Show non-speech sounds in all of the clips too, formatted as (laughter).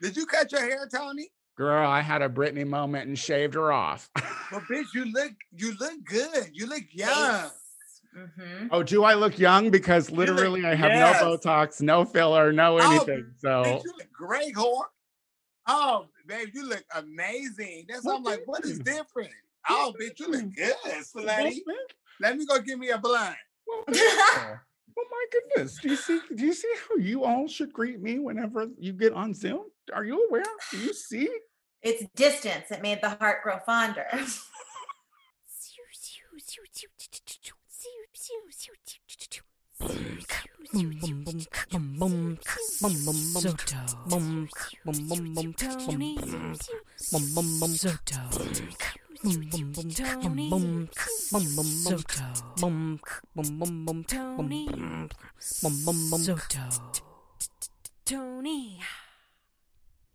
Did you cut your hair, Tony? Girl, I had a Britney moment and shaved her off. Well, bitch, you look you look good. You look young. Mm-hmm. oh, do I look young? Because look- literally I have yes. no Botox, no filler, no Oh, anything. So Bitch, you look great, whore. Oh, babe, you look amazing. That's why I'm like, what is different? Oh, bitch, you look good, slutty. Let me go give me a blunt. (laughs) Oh my goodness. Do you see do you see how you all should greet me whenever you get on Zoom? Are you aware? Do you see? It's distance that made the heart grow fonder. (laughs) Tony.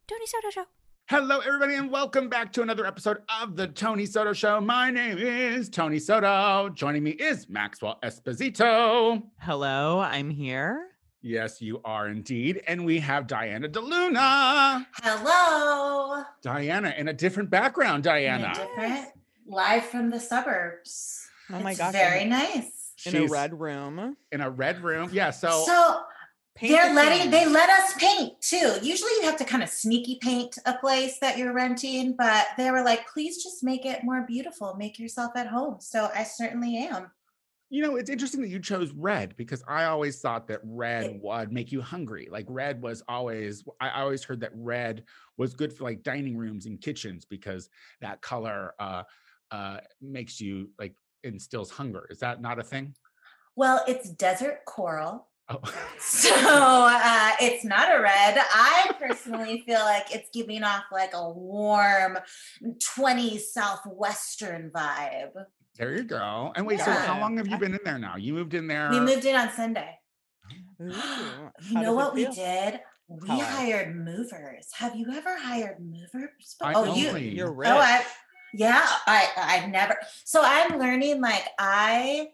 Tony Soto Show. Hello, everybody, and welcome back to another episode of the Tony Soto Show. My name is Tony Soto. Joining me is Maxwell Esposito. Hello, I'm here. Yes, you are indeed. And we have Diana DeLuna. Hello. Diana in a different background, In a Diana. different live from the suburbs. Oh my It's gosh, Very I'm nice. in a red room. in a red room. Yeah, so, So Paint they're the letting they let us paint too. Usually you have to kind of sneaky paint a place that you're renting, but they were like, please just make it more beautiful. Make yourself at home. So I certainly am. You know, it's interesting that you chose red because I always thought that red would make you hungry. Like red was always, I always heard that red was good for like dining rooms and kitchens because that color uh uh makes you like instills hunger. Is that not a thing? Well, it's desert coral. Oh. (laughs) So uh, it's not a red. I personally feel like it's giving off like a warm 20s southwestern vibe. There you go. And wait, so how long have you been in there now? You moved in there. We moved in on Sunday. Ooh, (gasps) You know does it what we did? We How? hired movers. Have you ever hired movers? I oh, you, you're rich. Oh, I. Yeah, I. I've never. So I'm learning. Like I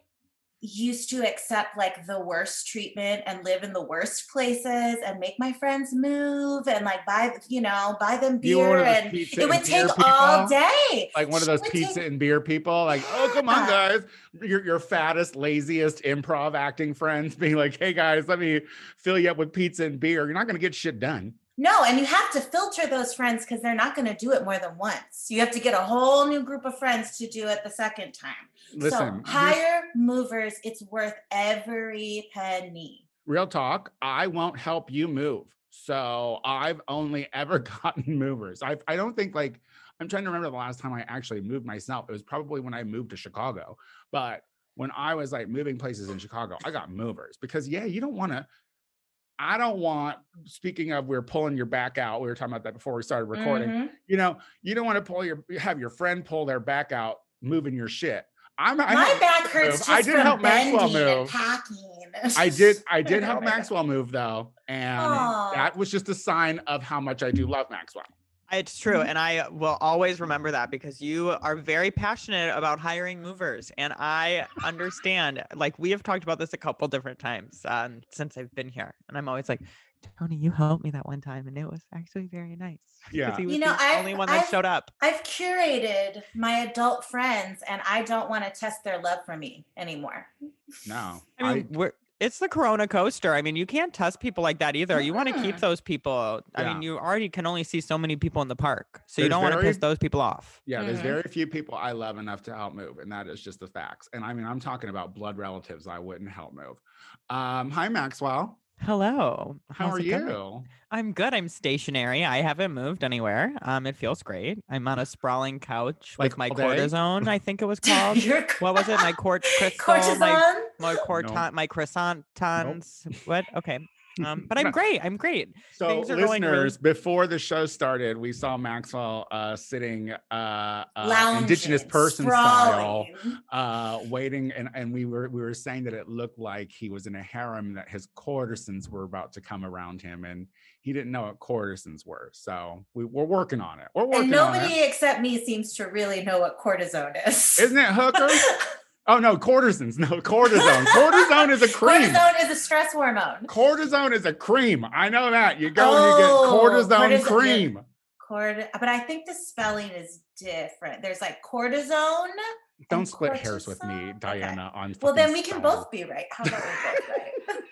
used to accept like the worst treatment and live in the worst places and make my friends move and like buy you know buy them You were one beer and it would and take all day like one of those pizza take- and beer people, like, oh, come on, guys. Your, your fattest, laziest improv acting friends being like, hey, guys, let me fill you up with pizza and beer. You're not going to get shit done. No, and you have to filter those friends because they're not going to do it more than once. You have to get a whole new group of friends to do it the second time. Listen, so movers. It's worth every penny. real talk, I won't help you move. So I've only (laughs) ever gotten movers. I I don't think like I'm trying to remember the last time I actually moved myself. It was probably when I moved to Chicago. But when I was like moving places in Chicago, I got movers because yeah, you don't want to. I don't want. Speaking of, we are pulling your back out. We were talking about that before we started recording. Mhm. You know, you don't want to pull your have your friend pull their back out moving your shit. I'm. My helped back hurts just I did from help Maxwell move. (laughs) I did. I did help Maxwell move though, and Aw. that was just a sign of how much I do love Maxwell. It's true. Mhm. And I will always remember that because you are very passionate about hiring movers. And I understand, like, we have talked about this a couple different times um, since I've been here. And I'm always like, Tony, you helped me that one time. And it was actually very nice. Yeah. He You was know, the I've- only one that I've- showed up. I've curated my adult friends, and I don't want to test their love for me anymore. No, I mean, we're, it's the Corona coaster. I mean, you can't test people like that either. You want to keep those people. I Yeah. mean, you already can only see so many people in the park. So you don't want to piss those people off. yeah. There's Mhm. very few people I love enough to help move, and that is just the facts. And I mean, I'm talking about blood relatives I wouldn't help move. Um, hi Maxwell, Hello. how how's are it going? you? I'm good. I'm stationary. I haven't moved anywhere. Um, it feels great. I'm on a sprawling couch Like with my cortisone. I think it was (laughs) called. What was it? My court crystal. Cortisone. my corton. My croissant tons. What? Okay. Um, but I'm great. I'm great. So, Things are going really- listeners, before the show started, we saw Maxwell uh, sitting uh, uh, indigenous Lounging, person style, sprawling. uh, waiting, and and we were we were saying that it looked like he was in a harem, that his courtesans were about to come around him, and he didn't know what courtesans were. So we, we're working on it. We're working And on nobody it. except me seems to really know what cortisone is. Isn't it hookers? (laughs) Oh no, cortisons. No, cortisone. cortisone is a (laughs) cream. Cortisone is a stress hormone. Cortisone is a cream. I know that. You go and you Oh, get cortisone cortisone. cream. Cord, but I think the spelling is different. There's like cortisone. Don't split hairs with me, cortisone? Okay. Diana. On Well, then we can spelling. both be right. How about we both right? (laughs)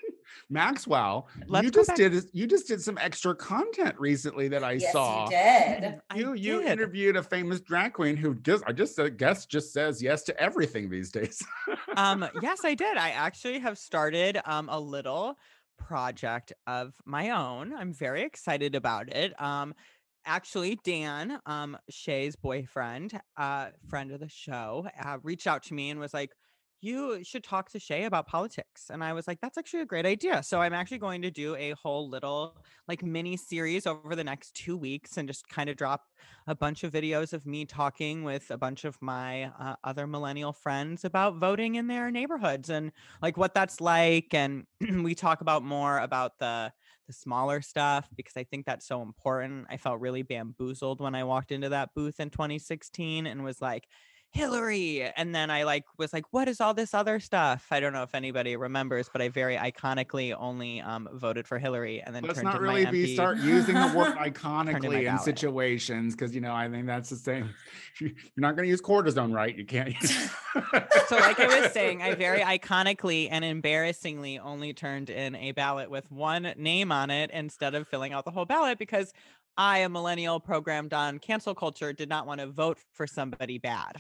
Maxwell, Let's you just did you just did some extra content recently that I yes, saw. you did. I You you did. interviewed a famous drag queen who just I just said guess just says yes to everything these days. (laughs) um yes i did i actually have started um a little project of my own i'm very excited about it um actually dan um shay's boyfriend uh friend of the show uh, reached out to me and was like you should talk to Shay about politics. And I was like, that's actually a great idea. So I'm actually going to do a whole little like mini series over the next two weeks and just kind of drop a bunch of videos of me talking with a bunch of my uh, other millennial friends about voting in their neighborhoods and like what that's like. And (clears throat) we talk about more about the the smaller stuff because I think that's so important. I felt really bamboozled when I walked into that booth in 2016 and was like, Hillary. And then I like was like, what is all this other stuff? I don't know if anybody remembers, but I very iconically only um voted for Hillary and then Let's turned not really be start using the word (laughs) iconically in situations because you know I think that's the same. You're not going to use cortisone, right? You can't. Use... (laughs) so like I was (laughs) saying, I very iconically and embarrassingly only turned in a ballot with one name on it instead of filling out the whole ballot because I, a millennial programmed on cancel culture, did not want to vote for somebody bad.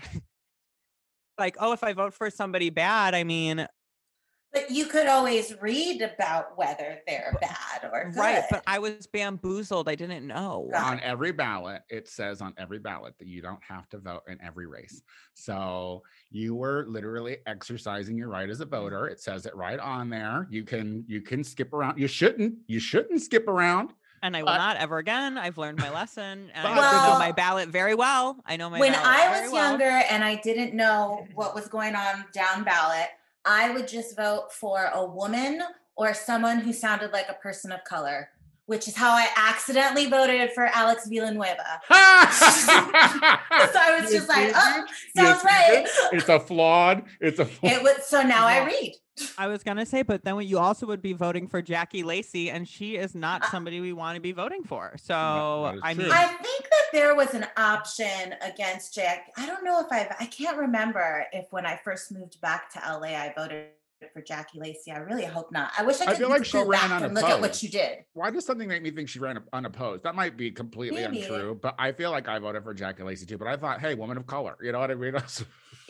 (laughs) like, oh, if I vote for somebody bad, I mean, But you could always read about whether they're bad or good. right, but I was bamboozled. I didn't know. Got on every ballot, it says on every ballot that you don't have to vote in every race. So you were literally exercising your right as a voter. It says it right on there. You can you can skip around. You shouldn't. You shouldn't skip around. And I will But- not ever again. I've learned my lesson. And I know my ballot very well. I know my when I was well. younger and I didn't know what was going on down ballot, I would just vote for a woman or someone who sounded like a person of color, which is how I accidentally voted for Alex Villanueva. (laughs) (laughs) So I was You just like, oh, sounds did right. it's a flawed. It's a. Flawed. It was so now I read. I was gonna say, but then you also would be voting for Jackie Lacey, and she is not Uh, somebody we want to be voting for. So I mean, I think that there was an option against Jack. I don't know if I've, I can't remember if when I first moved back to LA, I voted for Jackie Lacey. I really hope not. I wish I could I could feel like she go ran back and look at what unopposed. you did. Why does something make me think she ran unopposed? That might be completely Maybe. untrue, but I feel like I voted for Jackie Lacey too. But I thought, hey, woman of color, you know what I mean? (laughs)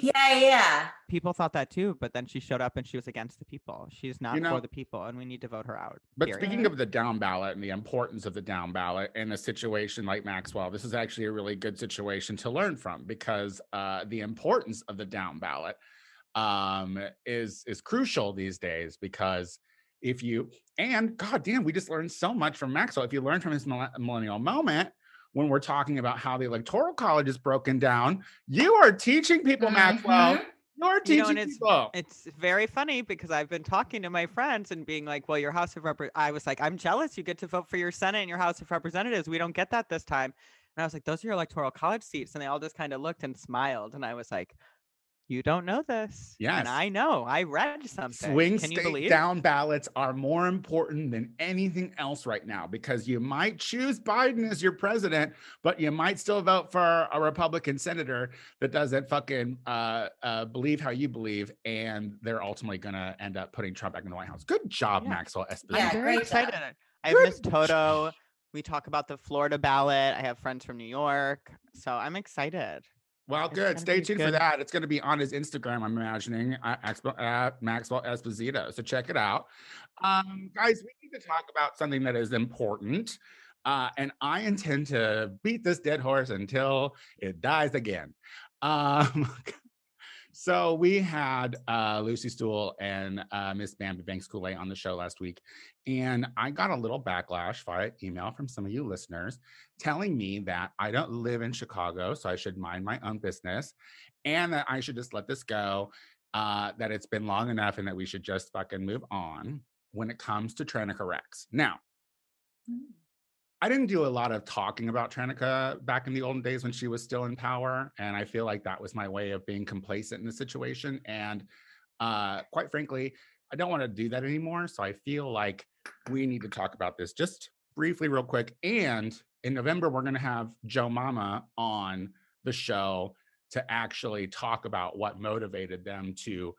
Yeah, yeah. people thought that too, but then she showed up and she was against the people. She's not know- for the people, and we need to vote her out. But period. speaking of the down ballot and the importance of the down ballot in a situation like Maxwell, this is actually a really good situation to learn from because uh, the importance of the down ballot um, is is crucial these days because if you and god damn, we just learned so much from Maxwell. If you learn from his millennial moment when we're talking about how the electoral college is broken down, you are teaching people, Maxwell. Mhm. You're You teaching know, and it's- people. It's very funny because I've been talking to my friends and being like, "Well, your House of Rep," I was like, "I'm jealous. You get to vote for your Senate and your House of Representatives. We don't get that this time." And I was like, "Those are your electoral college seats," and they all just kind of looked and smiled, and I was like, "You don't know this, Yes. and I know. I read something. Swing Can you state believe?" down ballots are more important than anything else right now because you might choose Biden as your president, but you might still vote for a Republican senator that doesn't fucking uh, uh, believe how you believe, and they're ultimately going to end up putting Trump back in the White House. Good job, Yeah. Maxwell I'm Esposito. Yeah, very great job. excited. I have Miss Toto. We talk about the Florida ballot. I have friends from New York, so I'm excited. Well, It's good. Stay tuned for that. It's going to be on his Instagram, I'm imagining, at Maxwell Esposito. So check it out. Um, guys, we need to talk about something that is important. Uh, and I intend to beat this dead horse until it dies again. Um, (laughs) so we had uh, Lucy Stoole and uh, Miss Bambi Banks Coulee on the show last week. And I got a little backlash via email from some of you listeners telling me that I don't live in Chicago, so I should mind my own business, and that I should just let this go. Uh, that it's been long enough, and that we should just fucking move on when it comes to Trannika Rex. Now, I didn't do a lot of talking about Trannika back in the olden days when she was still in power. And I feel like that was my way of being complacent in the situation. And uh, quite frankly, I don't want to do that anymore. So I feel like we need to talk about this just briefly, real quick. And in November, we're going to have Joe Mama on the show to actually talk about what motivated them to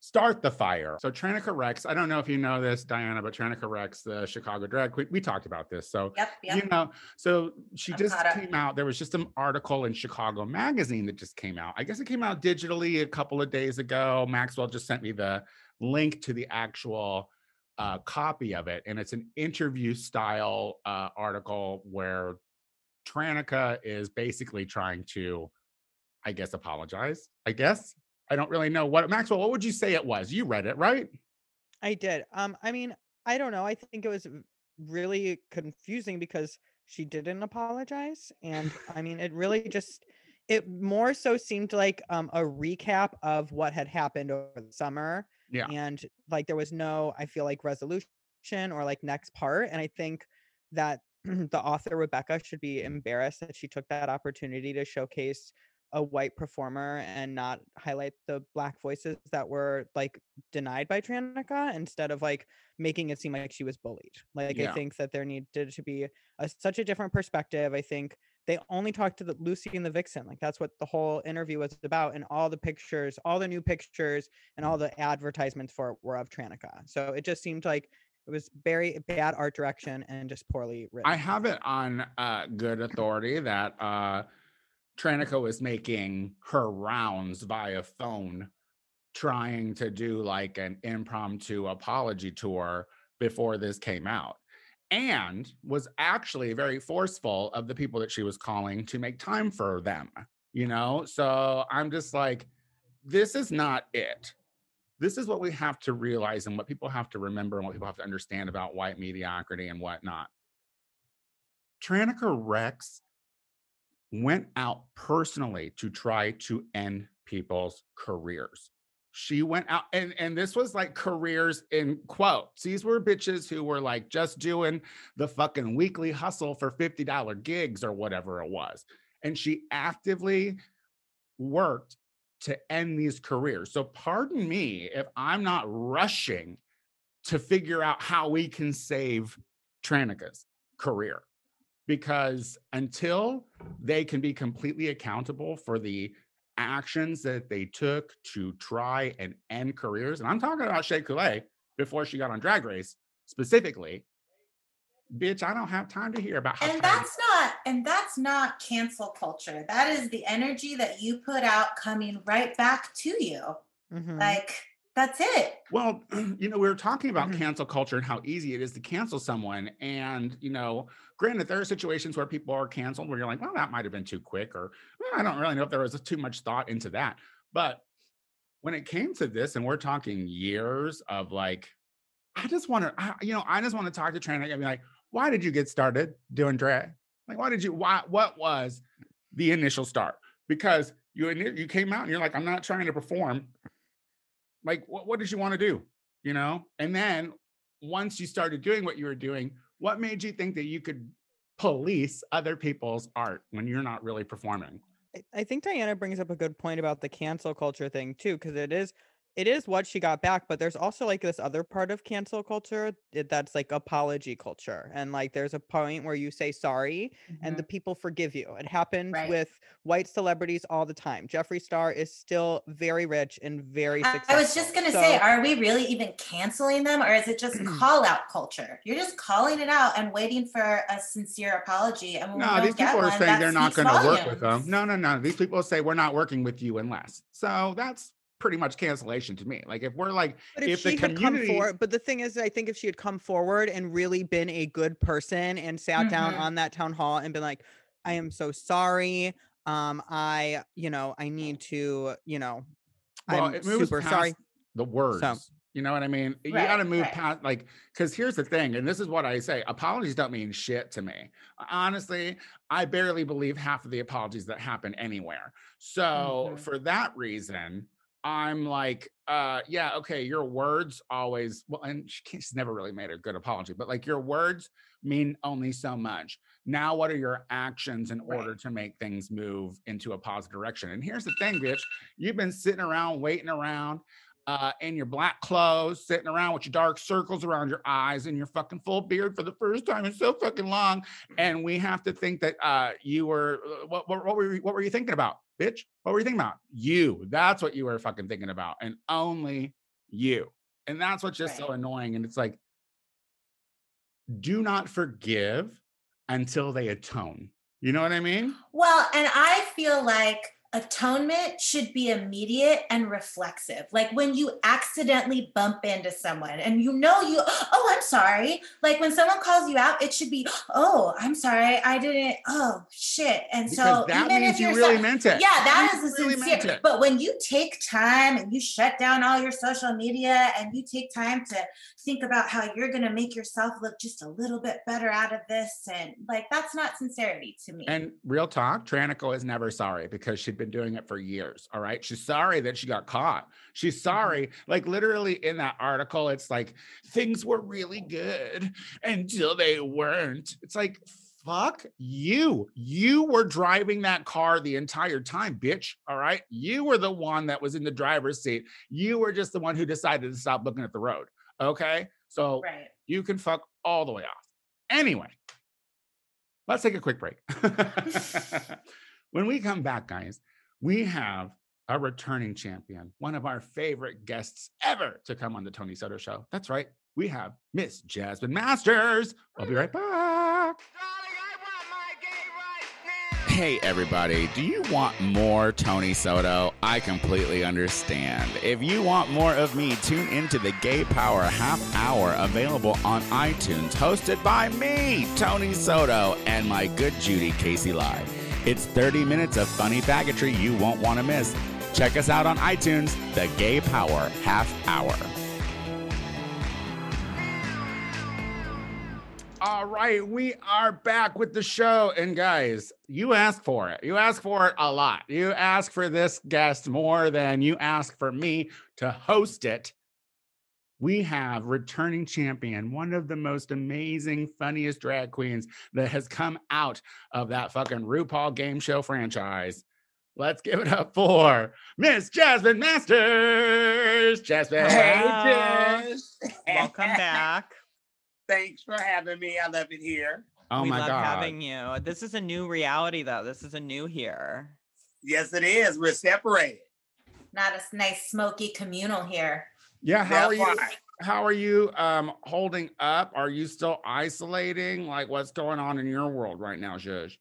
start the fire. So Trannika Rex, I don't know if you know this, Diana, but Trannika Rex, the Chicago drag queen, we talked about this. So Yep, yep. you know, so she I'm just came out. There was just an article in Chicago Magazine that just came out. I guess it came out digitally a couple of days ago. Maxwell just sent me the link to the actual uh, copy of it, and it's an interview style uh, article where Trannika is basically trying to, I guess, apologize. I guess I don't really know what Maxwell. What would you say it was? You read it, right? I did. Um, I mean, I don't know. I think it was really confusing because she didn't apologize, and (laughs) I mean, it really just it more so seemed like um a recap of what had happened over the summer, Yeah. and like there was no, I feel like resolution or like next part, and I think that (clears throat) the author Rebecca should be embarrassed that she took that opportunity to showcase a white performer and not highlight the black voices that were like denied by Trannika instead of like making it seem like she was bullied. Like Yeah. I think that there needed to be a, such a different perspective. I think they only talked to the Lucy and the Vixen. Like that's what the whole interview was about. And all the pictures, all the new pictures and all the advertisements for it were of Trannika. So it just seemed like it was very bad art direction and just poorly written. I have it on uh, good (laughs) authority that uh, Trannika was making her rounds via phone, trying to do like an impromptu apology tour before this came out, and was actually very forceful of the people that she was calling to make time for them. You know, so I'm just like, this is not it. This is what we have to realize and what people have to remember and what people have to understand about white mediocrity and whatnot. Trannika Rex went out personally to try to end people's careers. She went out and and this was like careers in quotes. These were bitches who were like just doing the fucking weekly hustle for $50 gigs or whatever it was. And she actively worked to end these careers. So pardon me if I'm not rushing to figure out how we can save Trannika's career because until they can be completely accountable for the actions that they took to try and end careers, and I'm talking about Shea Coulee before she got on Drag Race specifically, bitch, I don't have time to hear about how. and tired- that's not and that's not cancel culture that is the energy that you put out coming right back to you Mhm. like that's it Well, (clears throat) you know, we were talking about Mhm. cancel culture and how easy it is to cancel someone. And, you know, granted, there are situations where people are canceled where you're like, well, that might have been too quick, or "Well, I don't really know if there was too much thought into that. But when it came to this, and we're talking years of like, I just want to, you know, I just want to talk to Trina and be like, why did you get started doing drag? Like, why did you, why, what was the initial start? Because you, you came out and you're like, I'm not trying to perform like what, what did you want to do? You know? And then once you started doing what you were doing what made you think that you could police other people's art when you're not really performing? I- think Diana brings up a good point about the cancel culture thing too, because it is it is what she got back, but there's also like this other part of cancel culture that's like apology culture. And like there's a point where you say sorry and the mm-hmm. people forgive you. It happens Right. with white celebrities all the time. Jeffree Star is still very rich and very I- successful. I was just gonna say, are we really even canceling them, or is it just mm. call out culture? You're just calling it out and waiting for a sincere apology. And when no these people are one, saying they're not going to work with them no no no these people say we're not working with you unless so that's pretty much cancellation to me like if we're like But if, if the she had come community- forward, but the thing is, I think if she had come forward and really been a good person and sat down Mhm. on that town hall and been like, I am so sorry. Um, I, you know, I need to, you know, well, I'm it super sorry. the words. you know what I mean? you got to move right. past like because here's the thing, and this is what I say: apologies don't mean shit to me. Honestly, I barely believe half of the apologies that happen anywhere. So Mhm. for that reason, I'm like, uh, yeah, okay, your words always well, and she can't, she's never really made a good apology, but like your words mean only so much. Now, what are your actions in Right. order to make things move into a positive direction? And here's the thing, bitch. You've been sitting around, waiting around, uh, in your black clothes, sitting around with your dark circles around your eyes and your fucking full beard for the first time in so fucking long. And we have to think that uh, you were uh, what, what, what were you, what were you thinking about, bitch? What were you thinking about? You. That's what you were fucking thinking about, and only you. And that's what's just so annoying. And it's like, do not forgive until they atone. You know what I mean? Well, and I feel like atonement should be immediate and reflexive. Like when you accidentally bump into someone and you know you, oh, I'm sorry. Like when someone calls you out, it should be, oh, I'm sorry. I didn't, oh, shit. And Because so that even means if you really so- meant it. yeah, that You is a really sincere. But when you take time and you shut down all your social media and you take time to think about how you're going to make yourself look just a little bit better out of this, and like that's not sincerity to me. And real talk, Trannika is never sorry because she'd been doing it for years. All right. She's sorry that she got caught. She's mm-hmm. sorry. Like literally in that article, it's like things were really good until they weren't. It's like, fuck you. You were driving that car the entire time, bitch. All right. You were the one that was in the driver's seat. You were just the one who decided to stop looking at the road. Okay. So right. you can fuck all the way off. Anyway, let's take a quick break. (laughs) (laughs) when we come back, guys, we have a returning champion, one of our favorite guests ever to come on the Tony Soto show. That's right. We have Miss Jasmine Masters. We'll be right back. Hey, everybody, do you want more Tony Soto? I completely understand. If you want more of me, tune into the Gay Power Half Hour available on iTunes, hosted by me, Tony Soto, and my good Judy Casey Live. It's 30 minutes of funny faggotry you won't want to miss. Check us out on iTunes, the Gay Power Half Hour. All right, we are back with the show. And guys, you asked for it. You asked for it a lot. You asked for this guest more than you asked for me to host it. We have returning champion, one of the most amazing, funniest drag queens that has come out of that fucking RuPaul game show franchise. Let's give it up for Miss Jasmine Masters. Jasmine. Hey, Jess. (laughs) Welcome back. Thanks for having me. I love it here. Oh we my love God. having you. This is a new reality, though. This is a new here. Yes, it is. We're separated. Not a s- nice smoky communal here. Yeah, how are you? why. How are you um holding up? Are you still isolating? Like what's going on in your world right now, Zhuzh?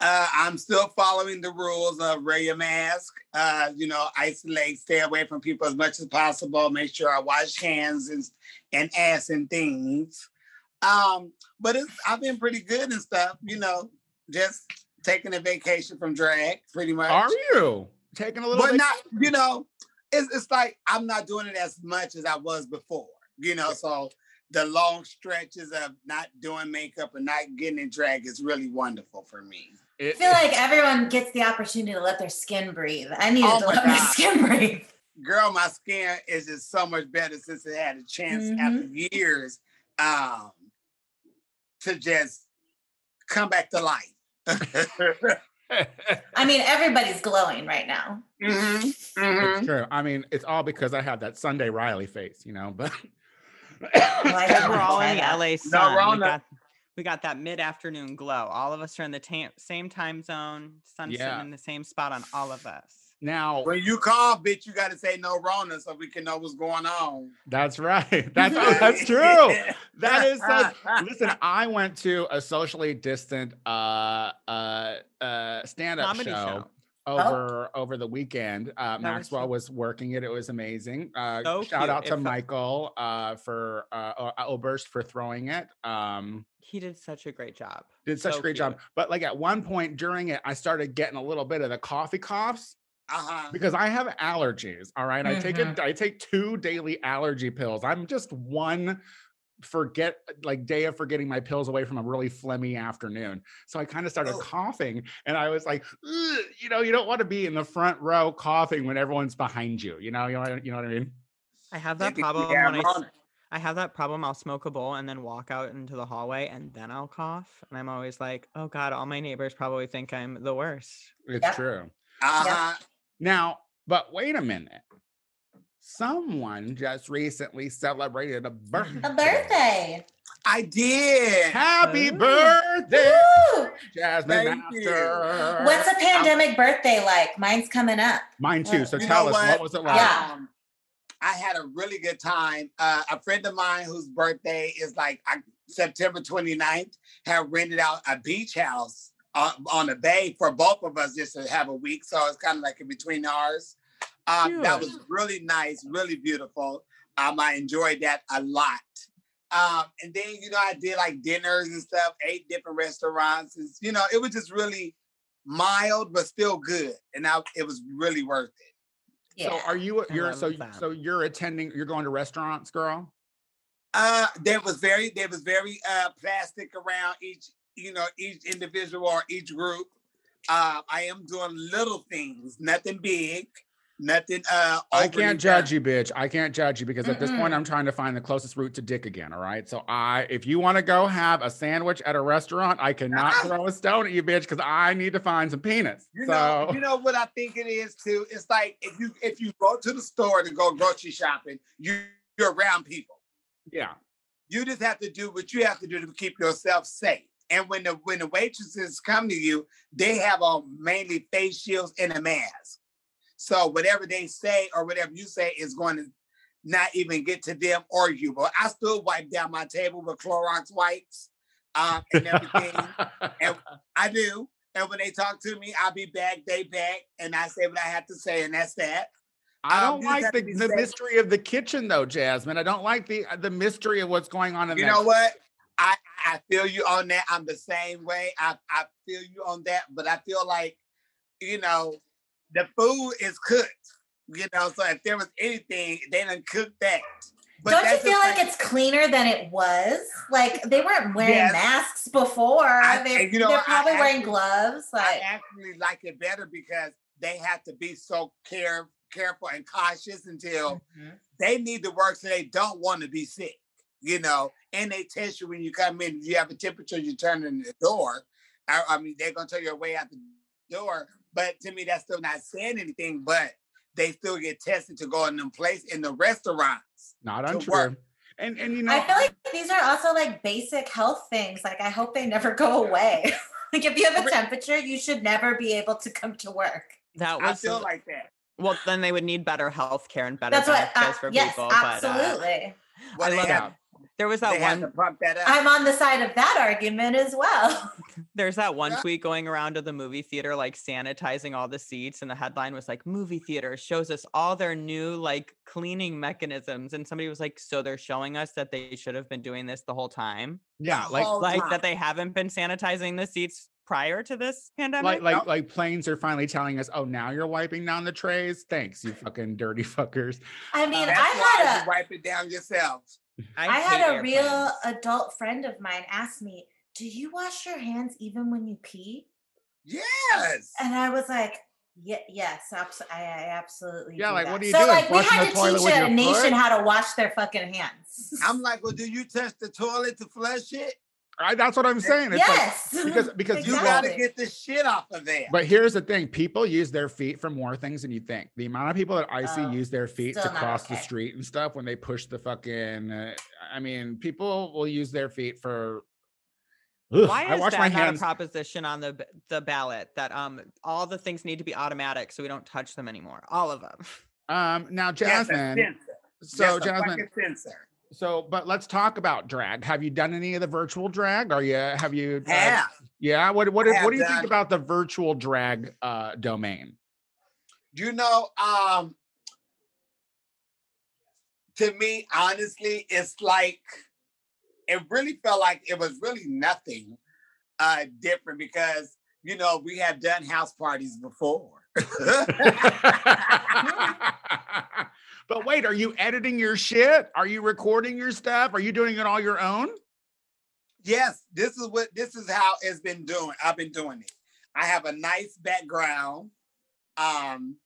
Uh, I'm still following the rules of wear your mask. Uh, you know, isolate, stay away from people as much as possible. Make sure I wash hands and and ass and things. Um, but it's I've been pretty good and stuff. You know, just taking a vacation from drag, pretty much. Are you taking a little but not you know it's, it's like i'm not doing it as much as i was before you know so the long stretches of not doing makeup and not getting in drag is really wonderful for me. It- I feel like everyone gets the opportunity to let their skin breathe. I needed Oh to my let my skin breathe. girl my skin is just so much better since it had a chance after years um to just come back to life (laughs) I mean, everybody's glowing right now. Mhm, It's mhm. true. I mean, it's all because I have that Sunday Riley face, you know. But I we're all in the that. LA sun. we're we, got, we got that mid afternoon glow. All of us are in the ta- same time zone. Sun Yeah. in the same spot on all of us. Now when you call bitch you got to say no rona so we can know what's going on that's right. (laughs) That's oh, (laughs) that's true. That is so. (laughs) Listen, I went to a socially distant uh uh uh stand-up Comedy show. show. Over over the weekend, uh, was Maxwell fun. was working it. It was amazing. Uh, So shout cute. out to fe- Michael uh, for uh, uh, Oberst for throwing it. Um, He did such a great job. did such So a great job. But like at one point during it, I started getting a little bit of the coffee coughs uh-huh because I have allergies. All right, I take Mm-hmm. it. I take two daily allergy pills. I'm just one forget like day of forgetting my pills away from a really phlegmy afternoon. So I kind of started Oh. coughing and I was like, you know, you don't want to be in the front row coughing when everyone's behind you. You know, you know, you know what I mean? I have that problem yeah, when I, s- Ron- I have that problem. I'll smoke a bowl and then walk out into the hallway and then I'll cough. And I'm always like, oh God, all my neighbors probably think I'm the worst. It's Yep. true. Uh-huh. Now, but wait a minute. Someone just recently celebrated a birthday. A birthday. I did. Happy Oh. birthday, Woo! Jasmine Thank you. Master. What's a pandemic birthday like? Mine's coming up. Mine too. So You tell know us what? what? was it like? Yeah. Um, I had a really good time. Uh, a friend of mine whose birthday is like I, September 29th had rented out a beach house uh, on the bay for both of us just to have a week. So it's kind of like in between ours. Um, that was really nice, really beautiful. Um, I enjoyed that a lot. Um, and then, you know, I did like dinners and stuff, ate different restaurants. And, you know, it was just really mild, but still good. And I, it was really worth it. Yeah. So are you? You're so that. so you're attending. You're going to restaurants, girl. Uh, there was very there was very uh plastic around each you know each individual or each group. Uh, I am doing little things, nothing big, nothing. Uh, I can't judge you, bitch. I can't judge you because at this point I'm trying to find the closest route to dick again. All right. So I, if you want to go have a sandwich at a restaurant, I cannot (laughs) throw a stone at you, bitch, because I need to find some peanuts. You so know, you know what I think it is too. It's like if you if you go to the store to go grocery shopping, you you're around people. yeah. You just have to do what you have to do to keep yourself safe. And when the when the waitresses come to you, they have on mainly face shields and a mask. So whatever they say or whatever you say is going to not even get to them or you. But I still wipe down my table with Clorox wipes um, and everything. and (laughs) I do. And when they talk to me, I'll be back, they back, and I say what I have to say, and that's that. I Um, don't you just like the, the mystery of the kitchen though, Jasmine. I don't like the uh, the mystery of what's going on in there. You that know what? I I feel you on that. I'm the same way. I I feel you on that, but I feel like, you know, the food is cooked. You know, so if there was anything, they didn't cook that. But Don't you feel like it's cleaner than it was? Like they weren't wearing Yes. masks before. I- they, and you know, they're probably wearing actually- gloves. I actually like it better because they have to be so care careful and cautious until Mhm. they need to work so they don't want to be sick, you know. And they test you when you come in. If you have a temperature, you turn in the door. I, I mean, they're gonna tell you your way out the door. But to me, that's still not saying anything. But they still get tested to go in them place in the restaurants. not to untrue. work. And and you know, I feel like these are also like basic health things. Like I hope they never go away. (laughs) like if you have a temperature, you should never be able to come to work. That I feel like that. well. Then they would need better health care and better That's what. Uh, for yes, people. But uh, absolutely. Well, I love have, that. There was that have to one. pump that up. I'm on the side of that argument as well. (laughs) There's that one Yeah. tweet going around to the movie theater, like sanitizing all the seats, and the headline was like, "Movie theater shows us all their new like cleaning mechanisms," and somebody was like, "So they're showing us that they should have been doing this the whole time, yeah, like whole like time. that they haven't been sanitizing the seats prior to this pandemic." like like Nope. like planes are finally telling us, oh, now you're wiping down the trays. Thanks, you fucking dirty (laughs) fuckers. I mean, That's I why had you a wipe it down yourselves. I hate had a real adult friend of mine ask me, "Do you wash your hands even when you pee?" Yes. And I was like, "Yeah, yes, abs- I, I absolutely." Yeah, do like, that." what are you so, doing, like, we had to teach a nation foot? how to wash their fucking hands. I'm (laughs) like, well, do you touch the toilet to flush it? I, that's what I'm saying. It's yes, like because because You you gotta get the shit off of there. But here's the thing: people use their feet for more things than you think. The amount of people that I see Oh, use their feet to still not cross the street and stuff when they push the fucking. Uh, I mean, people will use their feet for. Ugh, Why I is wash that my not a proposition on the the ballot that um all the things need to be automatic so we don't touch them anymore? All of them. Um, now, Yes, Jasmine. censor. So, Just a Jasmine. So, but let's talk about drag. Have you done any of the virtual drag? Are you? Have you? uh, Yeah. yeah. What What, what do you think about the virtual drag uh, domain? You know, um, to me, honestly, it's like it really felt like it was really nothing uh different because you know we have done house parties before. (laughs) (laughs) (laughs) But wait, are you editing your shit? Are you recording your stuff? Are you doing it all your own? Yes, this is what this is how it's been doing. I've been doing it. I have a nice background um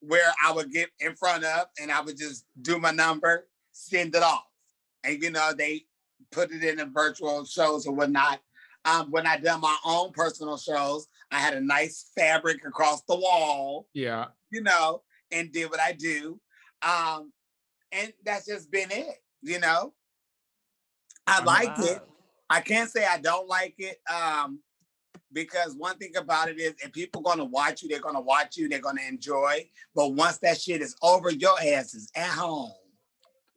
where I would get in front of and I would just do my number, send it off. And you know, they put it in the virtual shows or whatnot. Um, when I done my own personal shows, I had a nice fabric across the wall, Yeah. you know, and did what I do. Um, and that's just been it, you know. I Oh, like it. I can't say I don't like it. Um, because one thing about it is if people gonna watch you, they're gonna watch you, they're gonna enjoy. But once that shit is over, your ass is at home.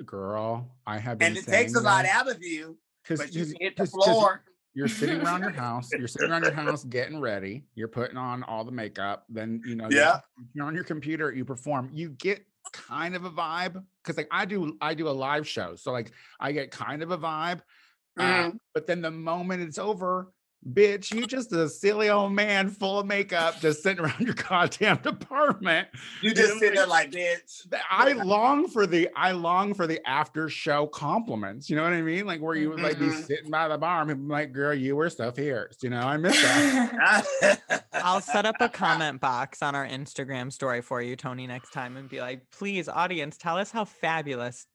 Girl, I have been And it takes a saying lot that, out of you, 'cause- but you hit the floor. You're sitting around your (laughs) house. You're sitting around your house getting ready. You're putting on all the makeup. Then you know, Yeah. you're on your computer. You perform. You get kind of a vibe because like I do. I do a live show, so like I get kind of a vibe. Uh, Mhm. but then the moment it's over, bitch, you just a silly old man full of makeup just sitting around your goddamn apartment. You just sit like- there like bitch. I long for the I long for the after show compliments. You know what I mean? Like where you would like be Mhm. sitting by the bar and people be like, girl, you were so fierce. You know, I miss that. (laughs) I'll set up a comment box on our Instagram story for you, Tony, next time and be like, please, audience, tell us how fabulous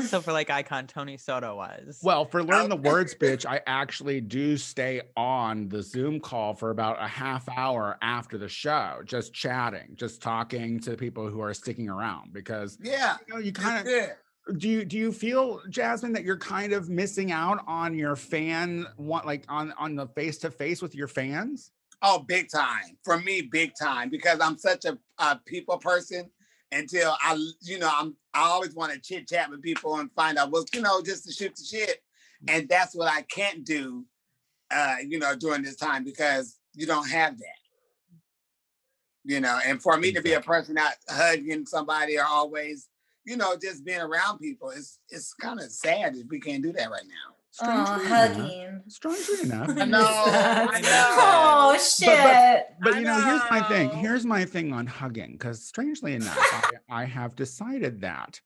Silver like (laughs) icon Tony Soto was. Well, for learn the oh. words, bitch, I actually do stay on the Zoom call for about a half hour after the show, just chatting, just talking to the people who are sticking around because yeah. you know you kind of good. do you do you feel jasmine that you're kind of missing out on your fan want like on on the face to face with your fans Oh, big time. For me, big time. Because I'm such a, a people person until I, you know, I'm I always want to chit chat with people and find out what's, you know, just to shoot the shit. And that's what I can't do uh, you know, during this time because you don't have that. You know, and for me to be a person out hugging somebody or always, you know, just being around people, it's it's kind of sad if we can't do that right now. Oh, Strangely enough- hugging. strangely enough I know, I know. Oh shit. but I you know here's my thing here's my thing on hugging because strangely enough I, I have decided that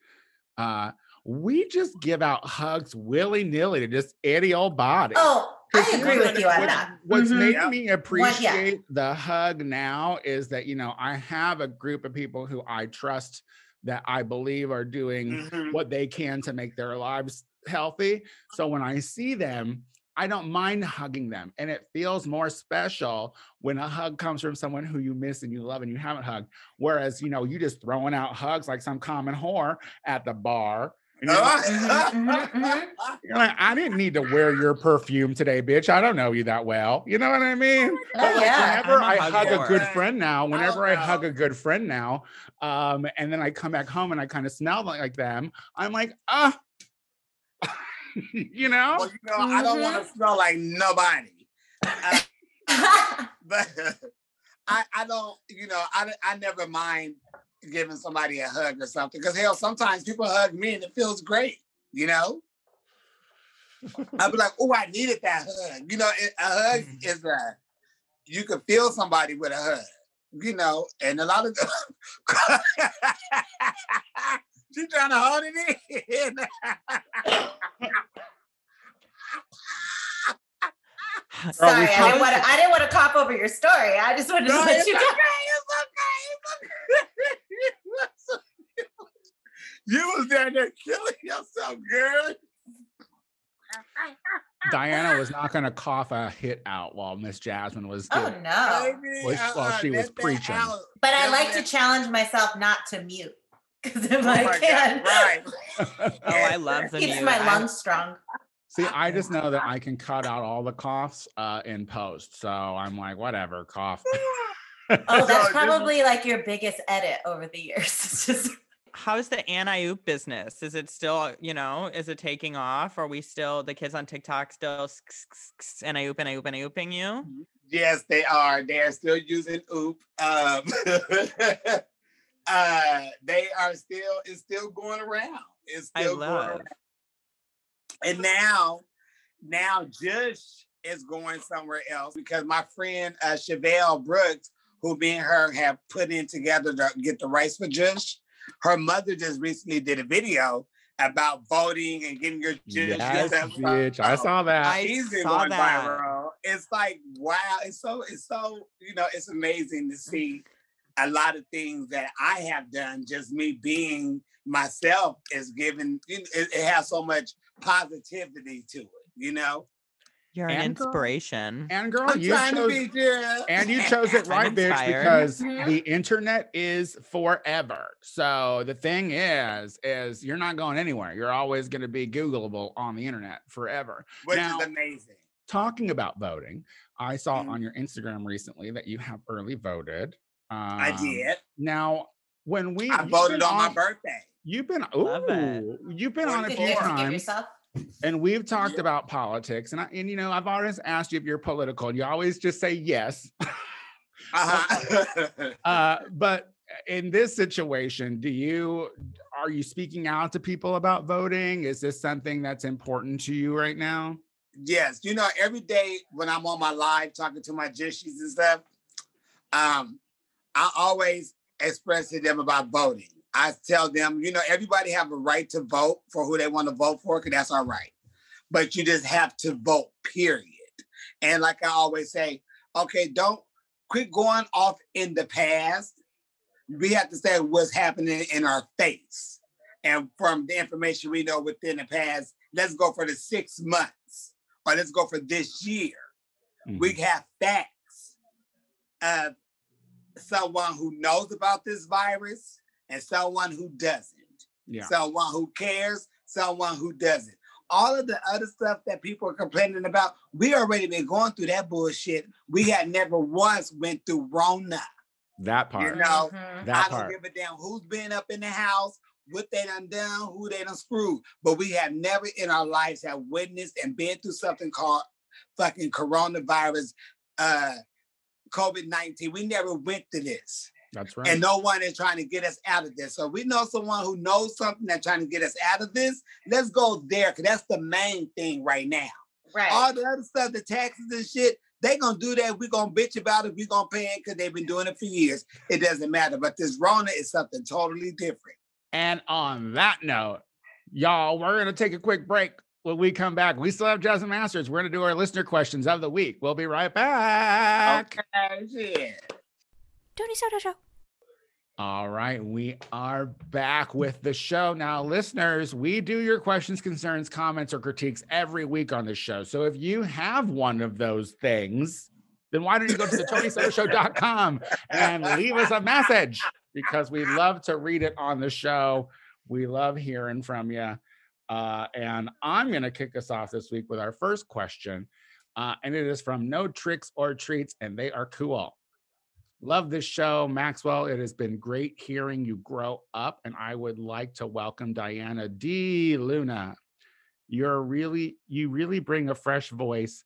uh we just give out hugs willy-nilly to just any old body Oh, I agree here's with you on what's- that. What's Mhm. made Yep. me yeah. appreciate the hug now is that you know I have a group of people who I trust that I believe are doing Mhm. what they can to make their lives healthy. So when I see them, I don't mind hugging them. And it feels more special when a hug comes from someone who you miss and you love and you haven't hugged. Whereas, you know, you just throwing out hugs like some common whore at the bar. You're, like, (laughs) you're like, I didn't need to wear your perfume today, bitch. I don't know you that well. You know what I mean? Oh, But, like, yeah. whenever I'm a I hug hug a good friend now, whenever I hug a good friend now, um, and then I come back home and I kind of smell like, like them, I'm like, ah, (laughs) you know? Well, you know, I don't want to smell like nobody. Uh, (laughs) but (laughs) I, I don't, you know, I, I never mind giving somebody a hug or something. Because hell, sometimes people hug me and it feels great, you know? I'd be like, oh, I needed that hug. You know, it, a hug is a, you can feel somebody with a hug, you know, and a lot of She's trying to hold it in. (laughs) Girl, Sorry, I didn't want to. I didn't want to cough over your story. I just wanted to No, let it's you okay. It's okay. It's okay. (laughs) you was down there killing yourself, girl. Diana was not going to cough a hit out while Miss Jasmine was Oh no! Baby, Well, uh, she- was preaching. But I like to challenge myself not to mute (laughs) because if Oh I can, God, right. (laughs) Oh, I love the keeps mute. my lungs strong. See, I just know that I can cut out all the coughs uh, in post. So I'm like, whatever, cough. (laughs) Oh, that's probably like your biggest edit over the years. Just How's the Anna business? Is it still, you know, is it taking off? Are we still the kids on TikTok still Anna Oop and Oop and Ooping you? Yes, they are. They are still using OOP. Um, uh, they are still. It's still going around. It's I still going love. around. And now, now Jush is going somewhere else because my friend uh, Chevelle Brooks, who me and her have put in together to get the rights for Jush, her mother just recently did a video about voting and getting your children. Yes, bitch. I saw that. I He's been saw that. viral. It's like wow. It's so it's so you know it's amazing to see a lot of things that I have done. Just me being myself is given. It, it has so much positivity to it. You know. You're an And girl- inspiration. and girl, I'm you trying chose, to be there. and you (laughs) chose it right, bitch, inspired. because Mhm. the internet is forever. So the thing is, is you're not going anywhere. You're always going to be Googleable on the internet forever. which Now- is amazing. Talking about voting, I saw Mhm. on your Instagram recently that you have early voted. Um, I did. Now, when we I voted been on my birthday. You've been Love ooh, you've been on a Good few gift to give times, and we've talked Yeah. about politics. And I, and you know, I've always asked you if you're political. and You always just say yes. (laughs) Uh-huh. (laughs) uh, but in this situation, do you are you speaking out to people about voting? Is this something that's important to you right now? yes, you know, every day when I'm on my live talking to my jishies and stuff, um, I always express to them about voting. I tell them, you know, everybody have a right to vote for who they want to vote for, because that's our right. But you just have to vote, period. And like I always say, okay, don't quit going off in the past. We have to say what's happening in our face. And from the information we know within the past, let's go for the six months or let's go for this year. We Mhm. have facts of someone who knows about this virus and someone who doesn't. yeah. Someone who cares, someone who doesn't. All of the other stuff that people are complaining about, we already been going through that bullshit. We had never once went through Rona. that part. You know, Mhm. that I don't part. give a damn who's been up in the house, what they done done, who they done screwed. But we have never in our lives have witnessed and been through something called fucking coronavirus, uh, COVID 19. We never went to this. That's right. And no one is trying to get us out of this. So we know someone who knows something that's trying to get us out of this. Let's go there, because that's the main thing right now. Right. All the other stuff, the taxes and shit, they gonna do that. We're gonna bitch about it. We're gonna pay it because they've been doing it for years. It doesn't matter. But this Rona is something totally different. And on that note, y'all, we're going to take a quick break. When we come back, we still have Jasmine Masters. We're going to do our listener questions of the week. We'll be right back. Okay, shit. Tony Soto Show. All right, we are back with the show. Now, listeners, we do your questions, concerns, comments, or critiques every week on the show. So if you have one of those things, then why don't you go to the TonySotoShow.com and leave us a message because we love to read it on the show. We love hearing from you. Uh, and I'm going to kick us off this week with our first question. Uh, and it is from No Tricks or Treats, and they are cool. Love this show, Maxwell. It has been great hearing you grow up, and I would like to welcome Diana D. Luna. You're really, you really bring a fresh voice.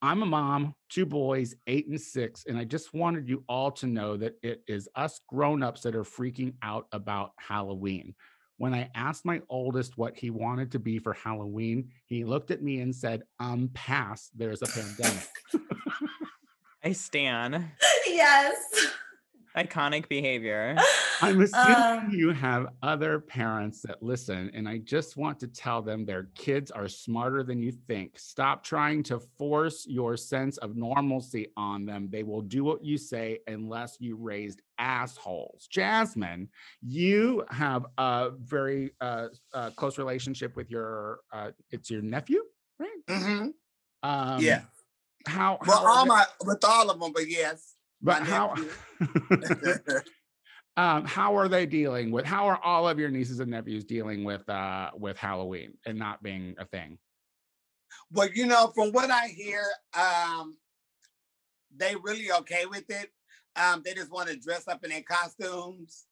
I'm a mom, two boys, eight and six, and I just wanted you all to know that it is us grown-ups that are freaking out about Halloween. When I asked my oldest what he wanted to be for Halloween, he looked at me and said, "Um, pass. There's a pandemic." (laughs) I stan. (laughs) yes. Iconic behavior. (laughs) I'm assuming Um, you have other parents that listen, and I just want to tell them their kids are smarter than you think. Stop trying to force your sense of normalcy on them. They will do what you say unless you raised assholes. Jasmine, you have a very uh, uh, close relationship with your, uh, it's your nephew, right? hmm Um, yeah. How, Well, how are all they- my with all of them, but yes. But how, (laughs) (laughs) um, how are they dealing with how are all of your nieces and nephews dealing with uh with halloween and not being a thing Well, you know, from what I hear, um, they really okay with it. Um, they just want to dress up in their costumes,